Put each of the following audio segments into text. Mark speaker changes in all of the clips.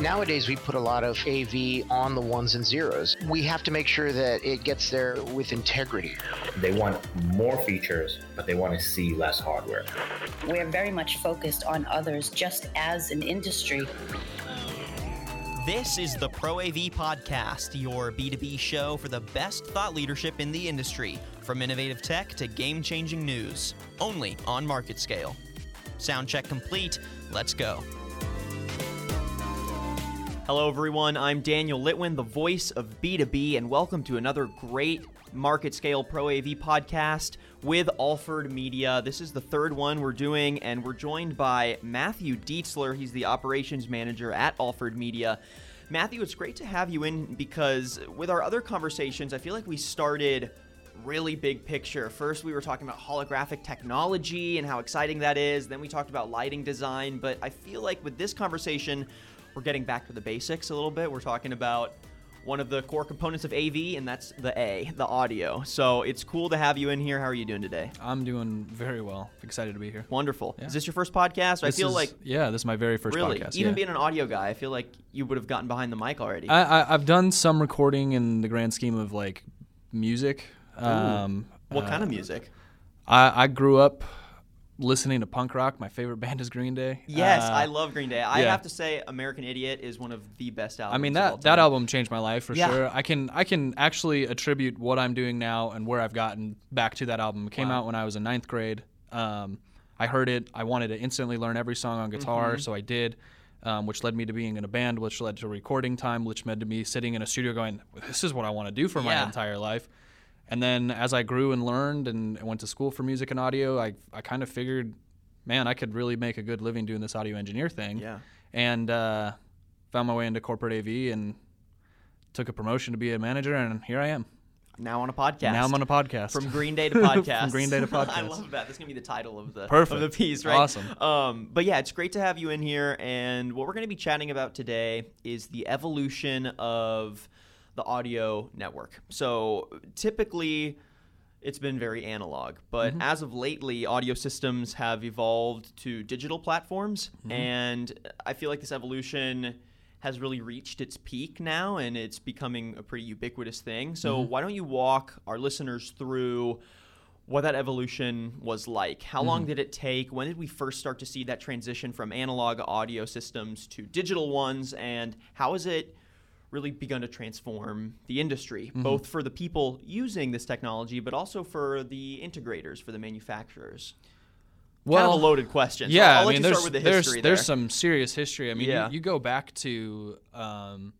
Speaker 1: Nowadays, we put a lot of AV on the ones and zeros. We have to make sure that it gets there with integrity.
Speaker 2: They want more features, but they want to see less hardware.
Speaker 3: We're very much focused on others just as an industry.
Speaker 4: This is the Pro AV Podcast, your B2B show for the best thought leadership in the industry, from innovative tech to game changing news, only on MarketScale. Sound check complete. Let's go. Hello, everyone. I'm Daniel Litwin, the voice of B2B, and welcome to another great MarketScale Pro AV podcast with Alford Media. This is the third one we're doing, and we're joined by Matthew Dietzler. He's the operations manager at Alford Media. Matthew, it's great to have you in because with our other conversations, I feel like we started really big picture. First, we were talking about holographic technology and how exciting that is. Then we talked about lighting design. But I feel like with this conversation, we're getting back to the basics a little bit. We're talking about one of the core components of AV, and that's the A, the audio. So it's cool to have you in here. How are you doing today?
Speaker 5: I'm doing very well. Excited to be here.
Speaker 4: Wonderful.
Speaker 5: Yeah.
Speaker 4: Is this your first podcast? I feel
Speaker 5: is-
Speaker 4: like
Speaker 5: yeah, this is my very first
Speaker 4: really,
Speaker 5: podcast.
Speaker 4: even
Speaker 5: yeah.
Speaker 4: being an audio guy, I feel like you would have gotten behind the mic already.
Speaker 5: I, I I've done some recording in the grand scheme of like music. Um,
Speaker 4: what kind
Speaker 5: uh,
Speaker 4: of music?
Speaker 5: I I grew up listening to punk rock. My favorite band is Green Day.
Speaker 4: Yes,
Speaker 5: Uh,
Speaker 4: I love Green Day. I
Speaker 5: yeah.
Speaker 4: have to say, American Idiot is one of the best albums.
Speaker 5: I mean that that album changed my life for
Speaker 4: Yeah.
Speaker 5: sure. I can I can actually attribute what I'm doing now and where I've gotten back to that album. It came
Speaker 4: Wow.
Speaker 5: out when I was in ninth grade. Um, I heard it. I wanted to instantly learn every song on guitar,
Speaker 4: Mm-hmm.
Speaker 5: so I did. Um, which led me to being in a band, which led to recording time, which led to me sitting in a studio going, "This is what I want to do for my entire life." And then as I grew and learned and went to school for music and audio, I I kind of figured, man, I could really make a good living doing this audio engineer thing
Speaker 4: Yeah.
Speaker 5: and uh, found my way into corporate AV and took a promotion to be a manager, and here I am.
Speaker 4: Now on a podcast.
Speaker 5: Now I'm on a podcast.
Speaker 4: From Green Day to podcast.
Speaker 5: From Green Day to podcast.
Speaker 4: I love that. That's gonna be the title of the
Speaker 5: Perfect.
Speaker 4: of the piece, right?
Speaker 5: Awesome.
Speaker 4: Um, but yeah, it's great to have you in here. And what we're gonna be chatting about today is the evolution of the audio network. So typically. It's been very analog, but
Speaker 5: Mm-hmm.
Speaker 4: as of lately, audio systems have evolved to digital platforms,
Speaker 5: Mm-hmm.
Speaker 4: and I feel like this evolution has really reached its peak now and it's becoming a pretty ubiquitous thing. So,
Speaker 5: Mm-hmm.
Speaker 4: why don't you walk our listeners through what that evolution was like? How long did it take? When did we first start to see that transition from analog audio systems to digital ones? And how has it really begun to transform the industry, both for the people using this technology, but also for the integrators, for the manufacturers? kind of a loaded question. so
Speaker 5: Yeah,
Speaker 4: I'll let
Speaker 5: I mean, there's
Speaker 4: start with the
Speaker 5: there's
Speaker 4: history
Speaker 5: there's
Speaker 4: there.
Speaker 5: some serious history. I mean,
Speaker 4: Yeah.
Speaker 5: you, you go back to um,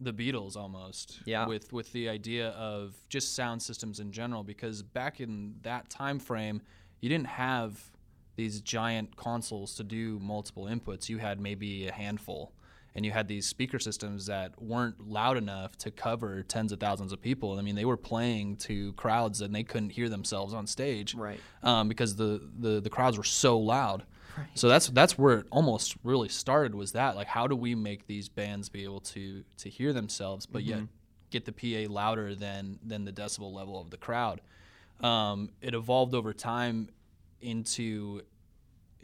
Speaker 5: the Beatles almost.
Speaker 4: Yeah.
Speaker 5: With with the idea of just sound systems in general, because back in that time frame, you didn't have these giant consoles to do multiple inputs. You had maybe a handful. And you had these speaker systems that weren't loud enough to cover tens of thousands of people. I mean, they were playing to crowds and they couldn't hear themselves on stage
Speaker 4: Right.
Speaker 5: um, because the, the the crowds were so loud. So that's that's where it almost really started was that like how do we make these bands be able to to hear themselves but yet get the PA louder than than the decibel level of the crowd. Um, it evolved over time into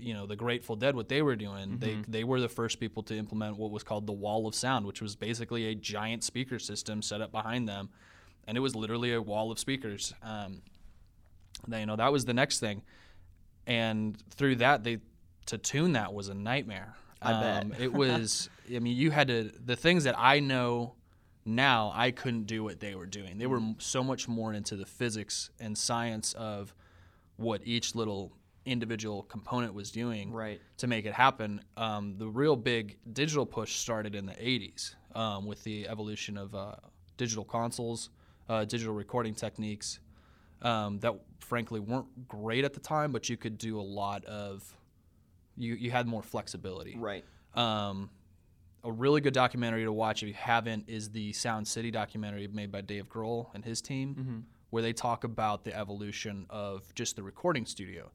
Speaker 5: you know the Grateful Dead what they were doing. They they were the first people to implement what was called the wall of sound, which was basically a giant speaker system set up behind them, and it was literally a wall of speakers. Um, then, you know that was the next thing, and through that they to tune that was a nightmare.
Speaker 4: I bet.
Speaker 5: Um, it was. I mean, you had to the things that I know now. I couldn't do what they were doing. They were m- so much more into the physics and science of what each little individual component was doing
Speaker 4: Right.
Speaker 5: to make it happen. Um, the real big digital push started in the 80s um, with the evolution of uh, digital consoles, uh, digital recording techniques um, that frankly weren't great at the time, but you could do a lot of. You, you had more flexibility.
Speaker 4: Right.
Speaker 5: Um, a really good documentary to watch if you haven't is the Sound City documentary made by Dave Grohl and his team, where they talk about the evolution of just the recording studio.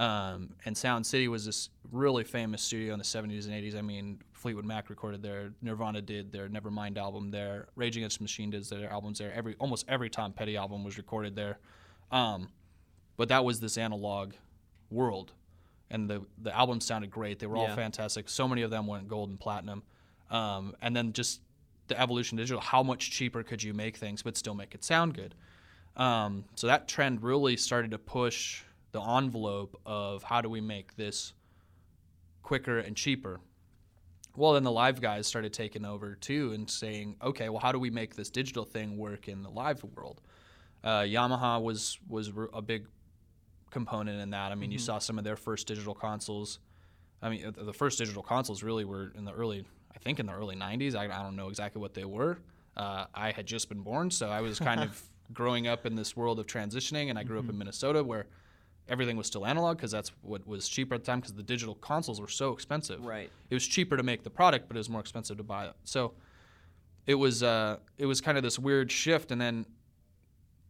Speaker 5: Um, and Sound City was this really famous studio in the 70s and 80s. I mean, Fleetwood Mac recorded there, Nirvana did their Nevermind album there, Rage Against the Machine did their albums there. Every almost every Tom Petty album was recorded there. Um, but that was this analog world, and the the albums sounded great. They were all fantastic. So many of them went gold and platinum. um, and then just the evolution of digital. How much cheaper could you make things but still make it sound good? Um, so that trend really started to push the envelope of how do we make this quicker and cheaper. Well, then the live guys started taking over too and saying, okay, well, how do we make this digital thing work in the live world? Uh, Yamaha was was a big component in that. I mean, mm-hmm. you saw some of their first digital consoles. I mean, the first digital consoles really were in the early, I think, in the early '90s. I, I don't know exactly what they were. Uh, I had just been born, so I was kind of growing up in this world of transitioning, and I grew mm-hmm. up in mm-hmm. Minnesota where everything was still analog because that's what was cheaper at the time because the digital consoles were so expensive.
Speaker 4: Right.
Speaker 5: It was cheaper to make the product, but it was more expensive to buy it. So it was uh, it was kind of this weird shift, and then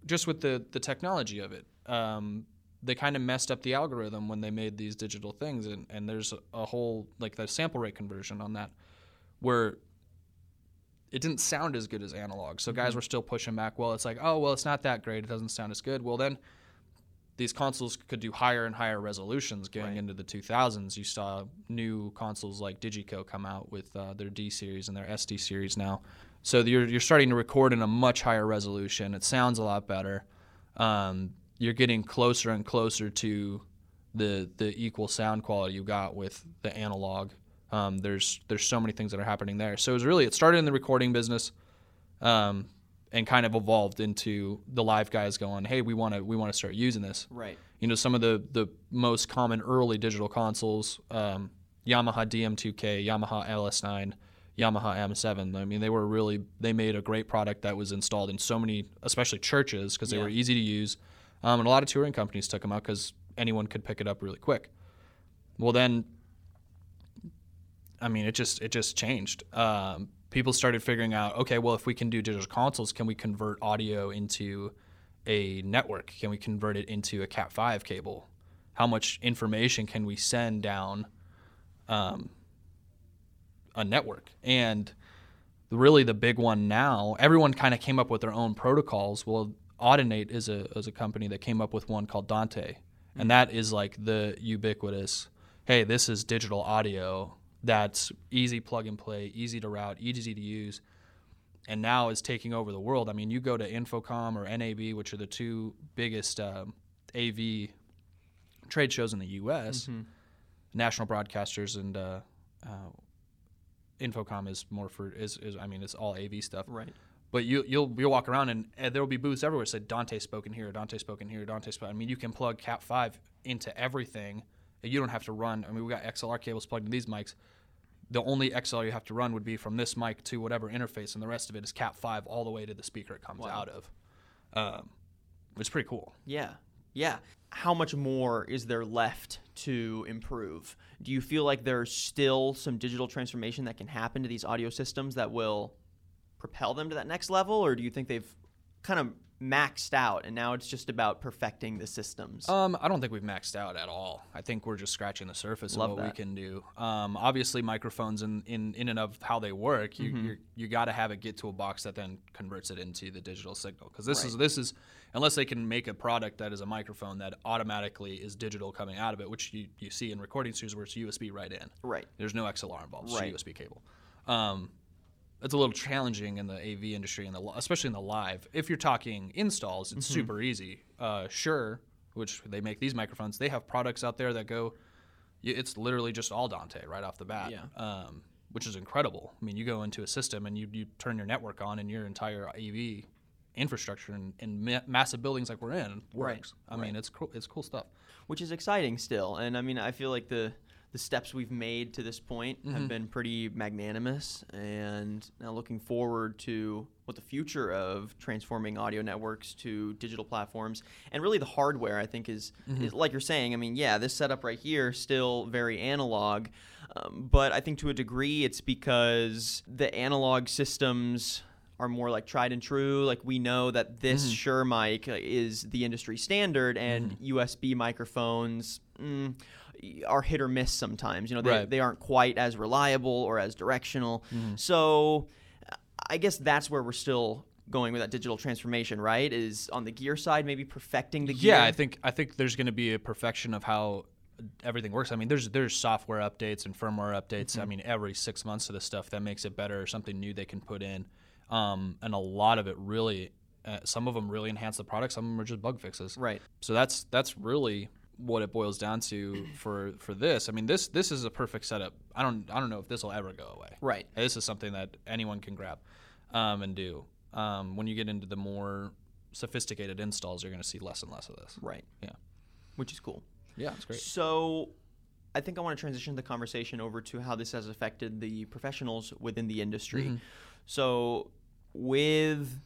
Speaker 5: just with the the technology of it. Um, they kind of messed up the algorithm when they made these digital things and, and there's a, a whole like the sample rate conversion on that where it didn't sound as good as analog so guys mm-hmm. were still pushing back well it's like oh well it's not that great it doesn't sound as good well then these consoles could do higher and higher resolutions going right. into the 2000s you saw new consoles like DiGiCo come out with uh, their d series and their sd series now so you're, you're starting to record in a much higher resolution it sounds a lot better um, you're getting closer and closer to the the equal sound quality you got with the analog. Um, there's there's so many things that are happening there. So it was really it started in the recording business, um, and kind of evolved into the live guys going, hey, we want to we want to start using this.
Speaker 4: Right.
Speaker 5: You know, some of the the most common early digital consoles, um, Yamaha DM2K, Yamaha LS9. Yamaha M7. I mean, they were really they made a great product that was installed in so many, especially churches, because they yeah. were easy to use. Um, and a lot of touring companies took them out because anyone could pick it up really quick. Well, then, I mean, it just it just changed. Um, people started figuring out, okay, well, if we can do digital consoles, can we convert audio into a network? Can we convert it into a Cat5 cable? How much information can we send down um, a network? And really, the big one now, everyone kind of came up with their own protocols. Well, Audinate is a is a company that came up with one called Dante, mm-hmm. and that is like the ubiquitous. Hey, this is digital audio that's easy plug and play, easy to route, easy to use, and now is taking over the world. I mean, you go to InfoComm or NAB, which are the two biggest um, AV trade shows in the U.S. Mm-hmm. National broadcasters and uh, uh, InfoComm is more for is, is I mean it's all AV stuff.
Speaker 4: Right.
Speaker 5: But you you'll you'll walk around and, and there will be booths everywhere. Said Dante spoken here, Dante spoken here, Dante spoken. I mean, you can plug Cat five into everything. You don't have to run. I mean, we got XLR cables plugged in these mics. The only XLR you have to run would be from this mic to whatever interface, and the rest of it is Cat five all the way to the speaker it comes wow. out of. Um, it's pretty cool.
Speaker 4: Yeah, yeah. How much more is there left to improve? Do you feel like there's still some digital transformation that can happen to these audio systems that will propel them to that next level, or do you think they've kind of maxed out and now it's just about perfecting the systems?
Speaker 5: Um, I don't think we've maxed out at all. I think we're just scratching the surface Love of what that. we can do. Um, obviously, microphones in, in, in and of how they work, you mm-hmm. you got to have it get to a box that then converts it into the digital signal. Because this right. is this is unless they can make a product that is a microphone that automatically is digital coming out of it, which you, you see in recording studios where it's USB right in.
Speaker 4: Right.
Speaker 5: There's no XLR involved. It's
Speaker 4: right.
Speaker 5: USB cable. Um, it's a little challenging in the AV industry, and especially in the live. If you're talking installs, it's mm-hmm. super easy. Uh, Shure, which they make these microphones, they have products out there that go. It's literally just all Dante right off the bat.
Speaker 4: Yeah.
Speaker 5: Um, which is incredible. I mean, you go into a system and you, you turn your network on, and your entire AV infrastructure and, in ma- massive buildings like we're in works. Right. I right. mean, it's cool. It's cool stuff.
Speaker 4: Which is exciting still, and I mean, I feel like the the steps we've made to this point mm-hmm. have been pretty magnanimous and now looking forward to what the future of transforming audio networks to digital platforms and really the hardware i think is, mm-hmm. is like you're saying i mean yeah this setup right here still very analog um, but i think to a degree it's because the analog systems are more like tried and true. Like we know that this mm. Shure mic is the industry standard, and mm. USB microphones mm, are hit or miss sometimes. You know, they,
Speaker 5: right.
Speaker 4: they aren't quite as reliable or as directional. Mm-hmm. So I guess that's where we're still going with that digital transformation, right? Is on the gear side maybe perfecting the gear.
Speaker 5: Yeah, I think I think there's going to be a perfection of how everything works. I mean, there's there's software updates and firmware updates. I mean, every six months of this stuff that makes it better, or something new they can put in, um, and a lot of it really, uh, some of them really enhance the product. Some of them are just bug fixes.
Speaker 4: Right.
Speaker 5: So that's that's really what it boils down to for for this. I mean, this this is a perfect setup. I don't I don't know if this will ever go away.
Speaker 4: Right.
Speaker 5: This is something that anyone can grab um, and do. Um, when you get into the more sophisticated installs, you're going to see less and less of this.
Speaker 4: Right.
Speaker 5: Yeah.
Speaker 4: Which is cool.
Speaker 5: Yeah, it's great.
Speaker 4: So, I think I want to transition the conversation over to how this has affected the professionals within the industry.
Speaker 5: Mm-hmm.
Speaker 4: So, with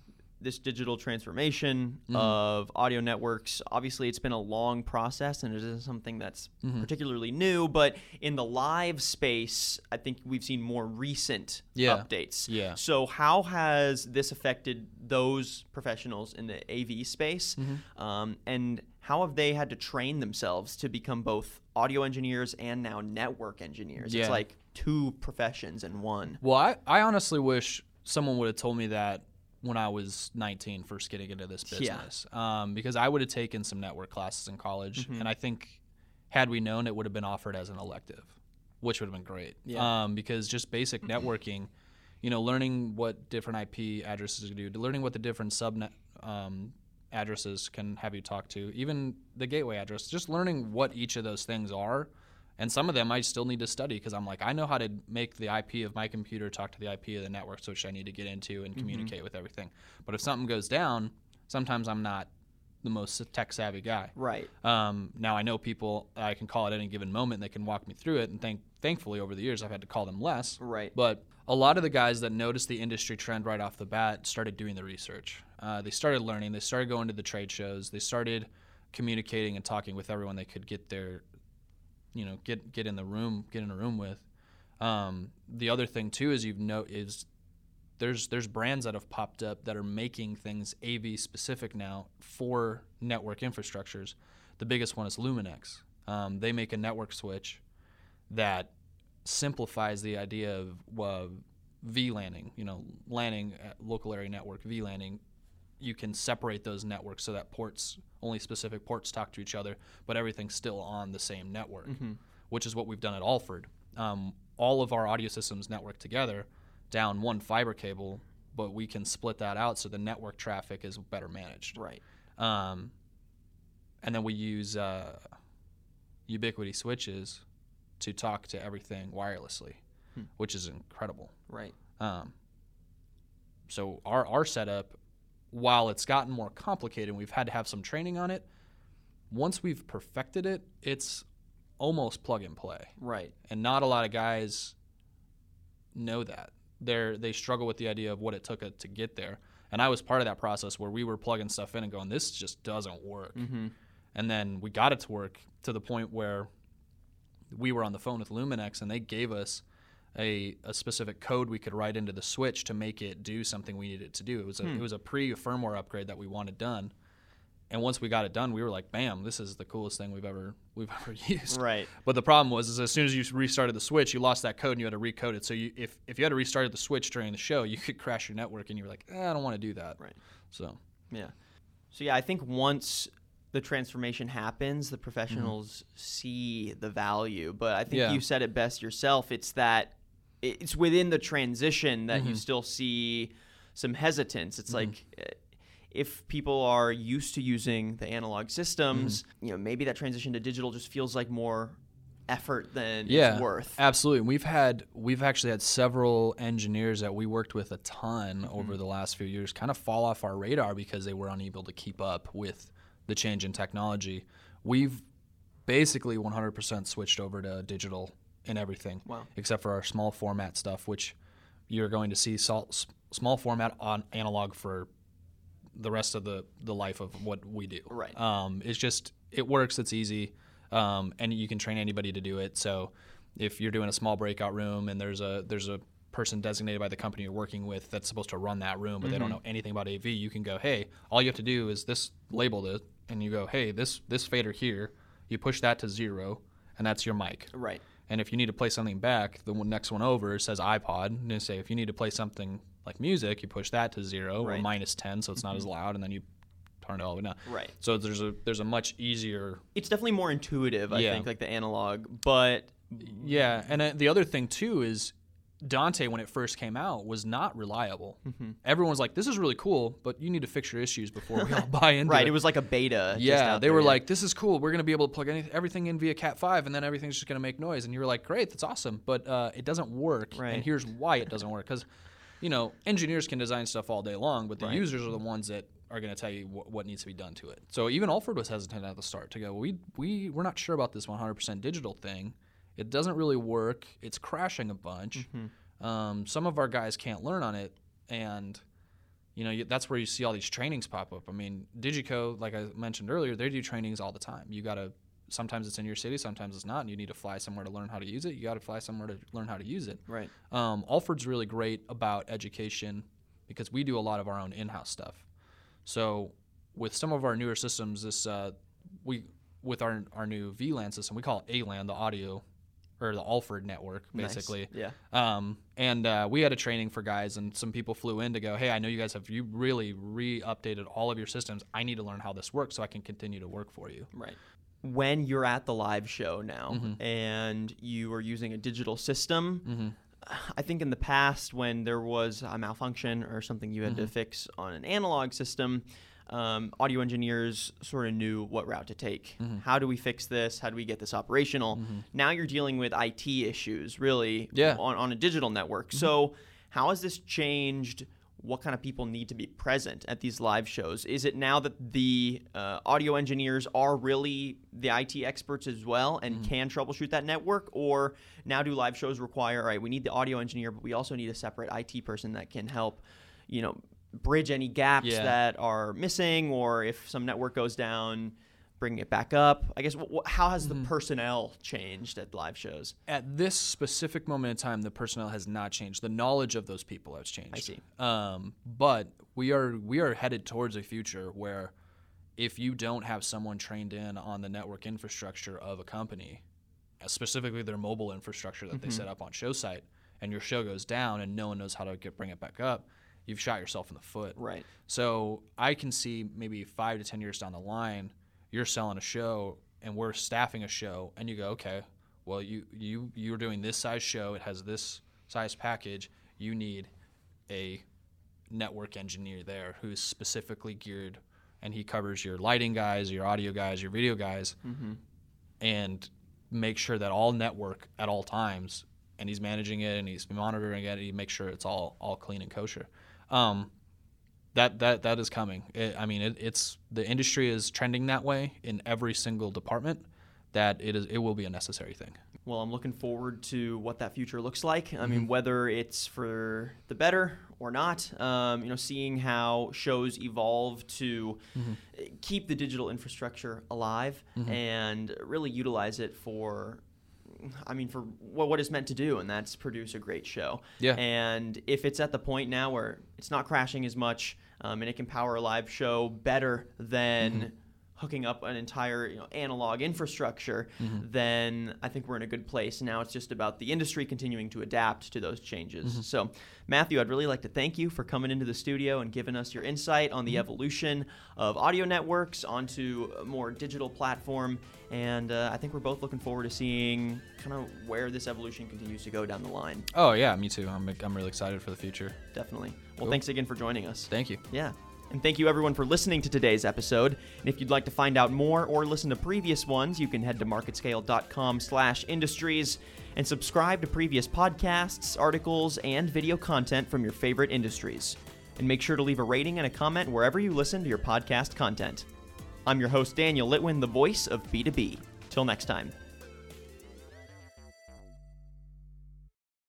Speaker 4: this digital transformation
Speaker 5: Mm-hmm.
Speaker 4: of audio networks, obviously it's been a long process and it isn't something that's
Speaker 5: Mm-hmm.
Speaker 4: particularly new, but in the live space, I think we've seen more recent
Speaker 5: Yeah.
Speaker 4: updates.
Speaker 5: Yeah.
Speaker 4: So, how has this affected those professionals in the AV space?
Speaker 5: Mm-hmm.
Speaker 4: Um, and how have they had to train themselves to become both audio engineers and now network engineers?
Speaker 5: Yeah.
Speaker 4: It's like two professions in one.
Speaker 5: Well, I, I honestly wish someone would have told me that when I was 19, first getting into this
Speaker 4: Yeah.
Speaker 5: business, um, because I would have taken some network classes in college, and I think had we known, it would have been offered as an elective, which would have been great.
Speaker 4: Yeah.
Speaker 5: Um, because just basic networking, you know, learning what different IP addresses do, learning what the different subnet um, addresses can have you talk to, even the gateway address, just learning what each of those things are. And some of them I still need to study because I'm like, I know how to make the IP of my computer talk to the IP of the networks, which I need to get into and communicate with everything. But if something goes down, sometimes I'm not the most tech savvy guy.
Speaker 4: Right.
Speaker 5: Um, now I know people I can call at any given moment and they can walk me through it. And thank, thankfully, over the years, I've had to call them less.
Speaker 4: Right.
Speaker 5: But a lot of the guys that noticed the industry trend right off the bat started doing the research. Uh, they started learning. They started going to the trade shows. They started communicating and talking with everyone they could get their, you know, get get in the room, get in a room with. Um, the other thing too is you've know is there's there's brands that have popped up that are making things AV specific now for network infrastructures. The biggest one is Luminex. Um, they make a network switch that simplifies the idea of uh, VLANing. You know, landing local area network VLANing. You can separate those networks so that ports only specific ports talk to each other, but everything's still on the same network, which is what we've done at Alford. Um, all of our audio systems network together down one fiber cable, but we can split that out so the network traffic is better managed.
Speaker 4: Right.
Speaker 5: Um, and then we use uh, Ubiquiti switches to talk to everything wirelessly, which is incredible.
Speaker 4: Right.
Speaker 5: Um, so our our setup, while it's gotten more complicated, and we've had to have some training on it. Once we've perfected it, it's almost plug and play
Speaker 4: Right.
Speaker 5: and not a lot of guys know that. They're they struggle with the idea of what it took uh, to get there. And I was part of that process where we were plugging stuff in and going, this just doesn't work. Mm-hmm. And then we got it to work to the point where we were on the phone with Luminex and they gave us a, a specific code we could write into the switch to make it do something we needed it to do. It was a, it was a pre firmware upgrade that we wanted done. And once we got it done, we were like, "Bam! This is the coolest thing we've ever we've ever used."
Speaker 4: Right.
Speaker 5: But the problem was, is as soon as you restarted the switch, you lost that code and you had to recode it. So you, if if you had to restart the switch during the show, you could crash your network, and you were like, eh, "I don't want to do that."
Speaker 4: Right.
Speaker 5: So
Speaker 4: Yeah. So yeah, I think once the transformation happens, the professionals see the value. But I think
Speaker 5: Yeah.
Speaker 4: you said it best yourself. It's that it's within the transition that
Speaker 5: Mm-hmm.
Speaker 4: you still see some hesitance. It's like eh, if people are used to using the analog systems,
Speaker 5: Mm-hmm.
Speaker 4: you know, maybe that transition to digital just feels like more effort than
Speaker 5: yeah,
Speaker 4: it's worth.
Speaker 5: absolutely. We've had we've actually had several engineers that we worked with a ton over the last few years kind of fall off our radar because they were unable to keep up with the change in technology. We've basically 100% switched over to digital in everything,
Speaker 4: Wow.
Speaker 5: except for our small format stuff, which you're going to see sol- s- small format on analog for the rest of the, the life of what we do.
Speaker 4: Right.
Speaker 5: Um, it's just it works. It's easy, um, and you can train anybody to do it. So if you're doing a small breakout room and there's a there's a person designated by the company you're working with that's supposed to run that room, but they don't know anything about AV, you can go, hey, all you have to do is this label it, and you go, hey, this this fader here, you push that to zero, and that's your mic.
Speaker 4: Right.
Speaker 5: And if you need to play something back, the next one over says iPod. And they say if you need to play something like music, you push that to zero or minus 10, so it's not as loud, and then you turn it all the way down.
Speaker 4: Right.
Speaker 5: So there's a there's a much easier
Speaker 4: It's definitely more intuitive, I
Speaker 5: Yeah.
Speaker 4: think, like the analog. But
Speaker 5: Yeah, and uh, the other thing too is Dante when it first came out was not reliable.
Speaker 4: Mm-hmm.
Speaker 5: Everyone was like, "This is really cool, but you need to fix your issues before we all buy into
Speaker 4: right,
Speaker 5: it."
Speaker 4: it was like a beta. just
Speaker 5: yeah, they
Speaker 4: there,
Speaker 5: were
Speaker 4: yeah.
Speaker 5: like, "This is cool. We're gonna be able to plug any, everything in via Cat five, and then everything's just gonna make noise." And you were like, "Great, that's awesome," but uh, it doesn't work.
Speaker 4: Right.
Speaker 5: And here's why it doesn't work: because you know engineers can design stuff all day long, but the
Speaker 4: Right.
Speaker 5: users are the ones that are going to tell you wh- what needs to be done to it. So even Alford was hesitant at the start to go, "We we we're not sure about this 100% digital thing. It doesn't really work. It's crashing a bunch.
Speaker 4: Mm-hmm.
Speaker 5: Um, some of our guys can't learn on it, and." you know that's where you see all these trainings pop up i mean DiGiCo like i mentioned earlier they do trainings all the time you gotta sometimes it's in your city sometimes it's not and you need to fly somewhere to learn how to use it you gotta fly somewhere to learn how to use it
Speaker 4: Right.
Speaker 5: um, Alford's really great about education because we do a lot of our own in-house stuff so with some of our newer systems this uh, we with our, our new vlan system we call it alan the audio or the Alford network
Speaker 4: Nice.
Speaker 5: basically
Speaker 4: Yeah.
Speaker 5: um, and uh, we had a training for guys, and some people flew in to go, "Hey, I know you guys have you really re-updated all of your systems. I need to learn how this works so I can continue to work for you."
Speaker 4: Right. When you're at the live show now
Speaker 5: Mm-hmm.
Speaker 4: and you are using a digital system,
Speaker 5: Mm-hmm.
Speaker 4: I think in the past when there was a malfunction or something you had to
Speaker 5: Mm-hmm.
Speaker 4: fix on an analog system, um, audio engineers sort of knew what route to take.
Speaker 5: Mm-hmm.
Speaker 4: How do we fix this? How do we get this operational? Now you're dealing with IT issues, really,
Speaker 5: Yeah. Mm-hmm.
Speaker 4: on, on a digital network. So, how has this changed? What kind of people need to be present at these live shows? Is it now that the uh, audio engineers are really the IT experts as well and
Speaker 5: Mm-hmm.
Speaker 4: can troubleshoot that network? Or now do live shows require, all right, we need the audio engineer, but we also need a separate IT person that can help, you know, bridge any gaps
Speaker 5: Yeah.
Speaker 4: that are missing or if some network goes down, bring it back up? I guess, wh- how has
Speaker 5: Mm-hmm.
Speaker 4: the personnel changed at live shows?
Speaker 5: At this specific moment in time, the personnel has not changed. The knowledge of those people has changed.
Speaker 4: I see.
Speaker 5: Um, but we are we are headed towards a future where, if you don't have someone trained in on the network infrastructure of a company, uh, specifically their mobile infrastructure that they set up on show site, and your show goes down and no one knows how to get bring it back up, you've shot yourself in the foot.
Speaker 4: Right.
Speaker 5: So I can see maybe five to ten years down the line, you're selling a show and we're staffing a show, and you go, okay, well you you you're doing this size show, it has this size package, you need a network engineer there who's specifically geared, and he covers your lighting guys, your audio guys, your video guys, mm-hmm. and make sure that all network at all times, and he's managing it and he's monitoring it, and he makes sure it's all all clean and kosher. Um, that that that is coming. It, I mean, it, it's the industry is trending that way in every single department. That it is it will be a necessary thing.
Speaker 4: Well, I'm looking forward to what that future looks like. I
Speaker 5: Mm-hmm.
Speaker 4: mean, whether it's for the better or not. Um, you know, seeing how shows evolve to
Speaker 5: Mm-hmm.
Speaker 4: keep the digital infrastructure alive and really utilize it for. I mean, for what, what it's meant to do, and that's produce a great show.
Speaker 5: Yeah.
Speaker 4: And if it's at the point now where it's not crashing as much, um, and it can power a live show better than
Speaker 5: Mm-hmm.
Speaker 4: Hooking up an entire you know, analog infrastructure,
Speaker 5: Mm-hmm.
Speaker 4: then I think we're in a good place. Now it's just about the industry continuing to adapt to those changes.
Speaker 5: Mm-hmm.
Speaker 4: So, Matthew, I'd really like to thank you for coming into the studio and giving us your insight on the
Speaker 5: Mm-hmm.
Speaker 4: evolution of audio networks onto a more digital platform. And uh, I think we're both looking forward to seeing kind of where this evolution continues to go down the line.
Speaker 5: Oh yeah, me too. I'm I'm really excited for the future.
Speaker 4: Definitely. Well,
Speaker 5: Cool.
Speaker 4: thanks again for joining us.
Speaker 5: Thank you.
Speaker 4: Yeah. And thank you everyone for listening to today's episode. And if you'd like to find out more or listen to previous ones, you can head to marketscale.com slash industries and subscribe to previous podcasts, articles, and video content from your favorite industries. And make sure to leave a rating and a comment wherever you listen to your podcast content. I'm your host, Daniel Litwin, the voice of B2B. Till next time.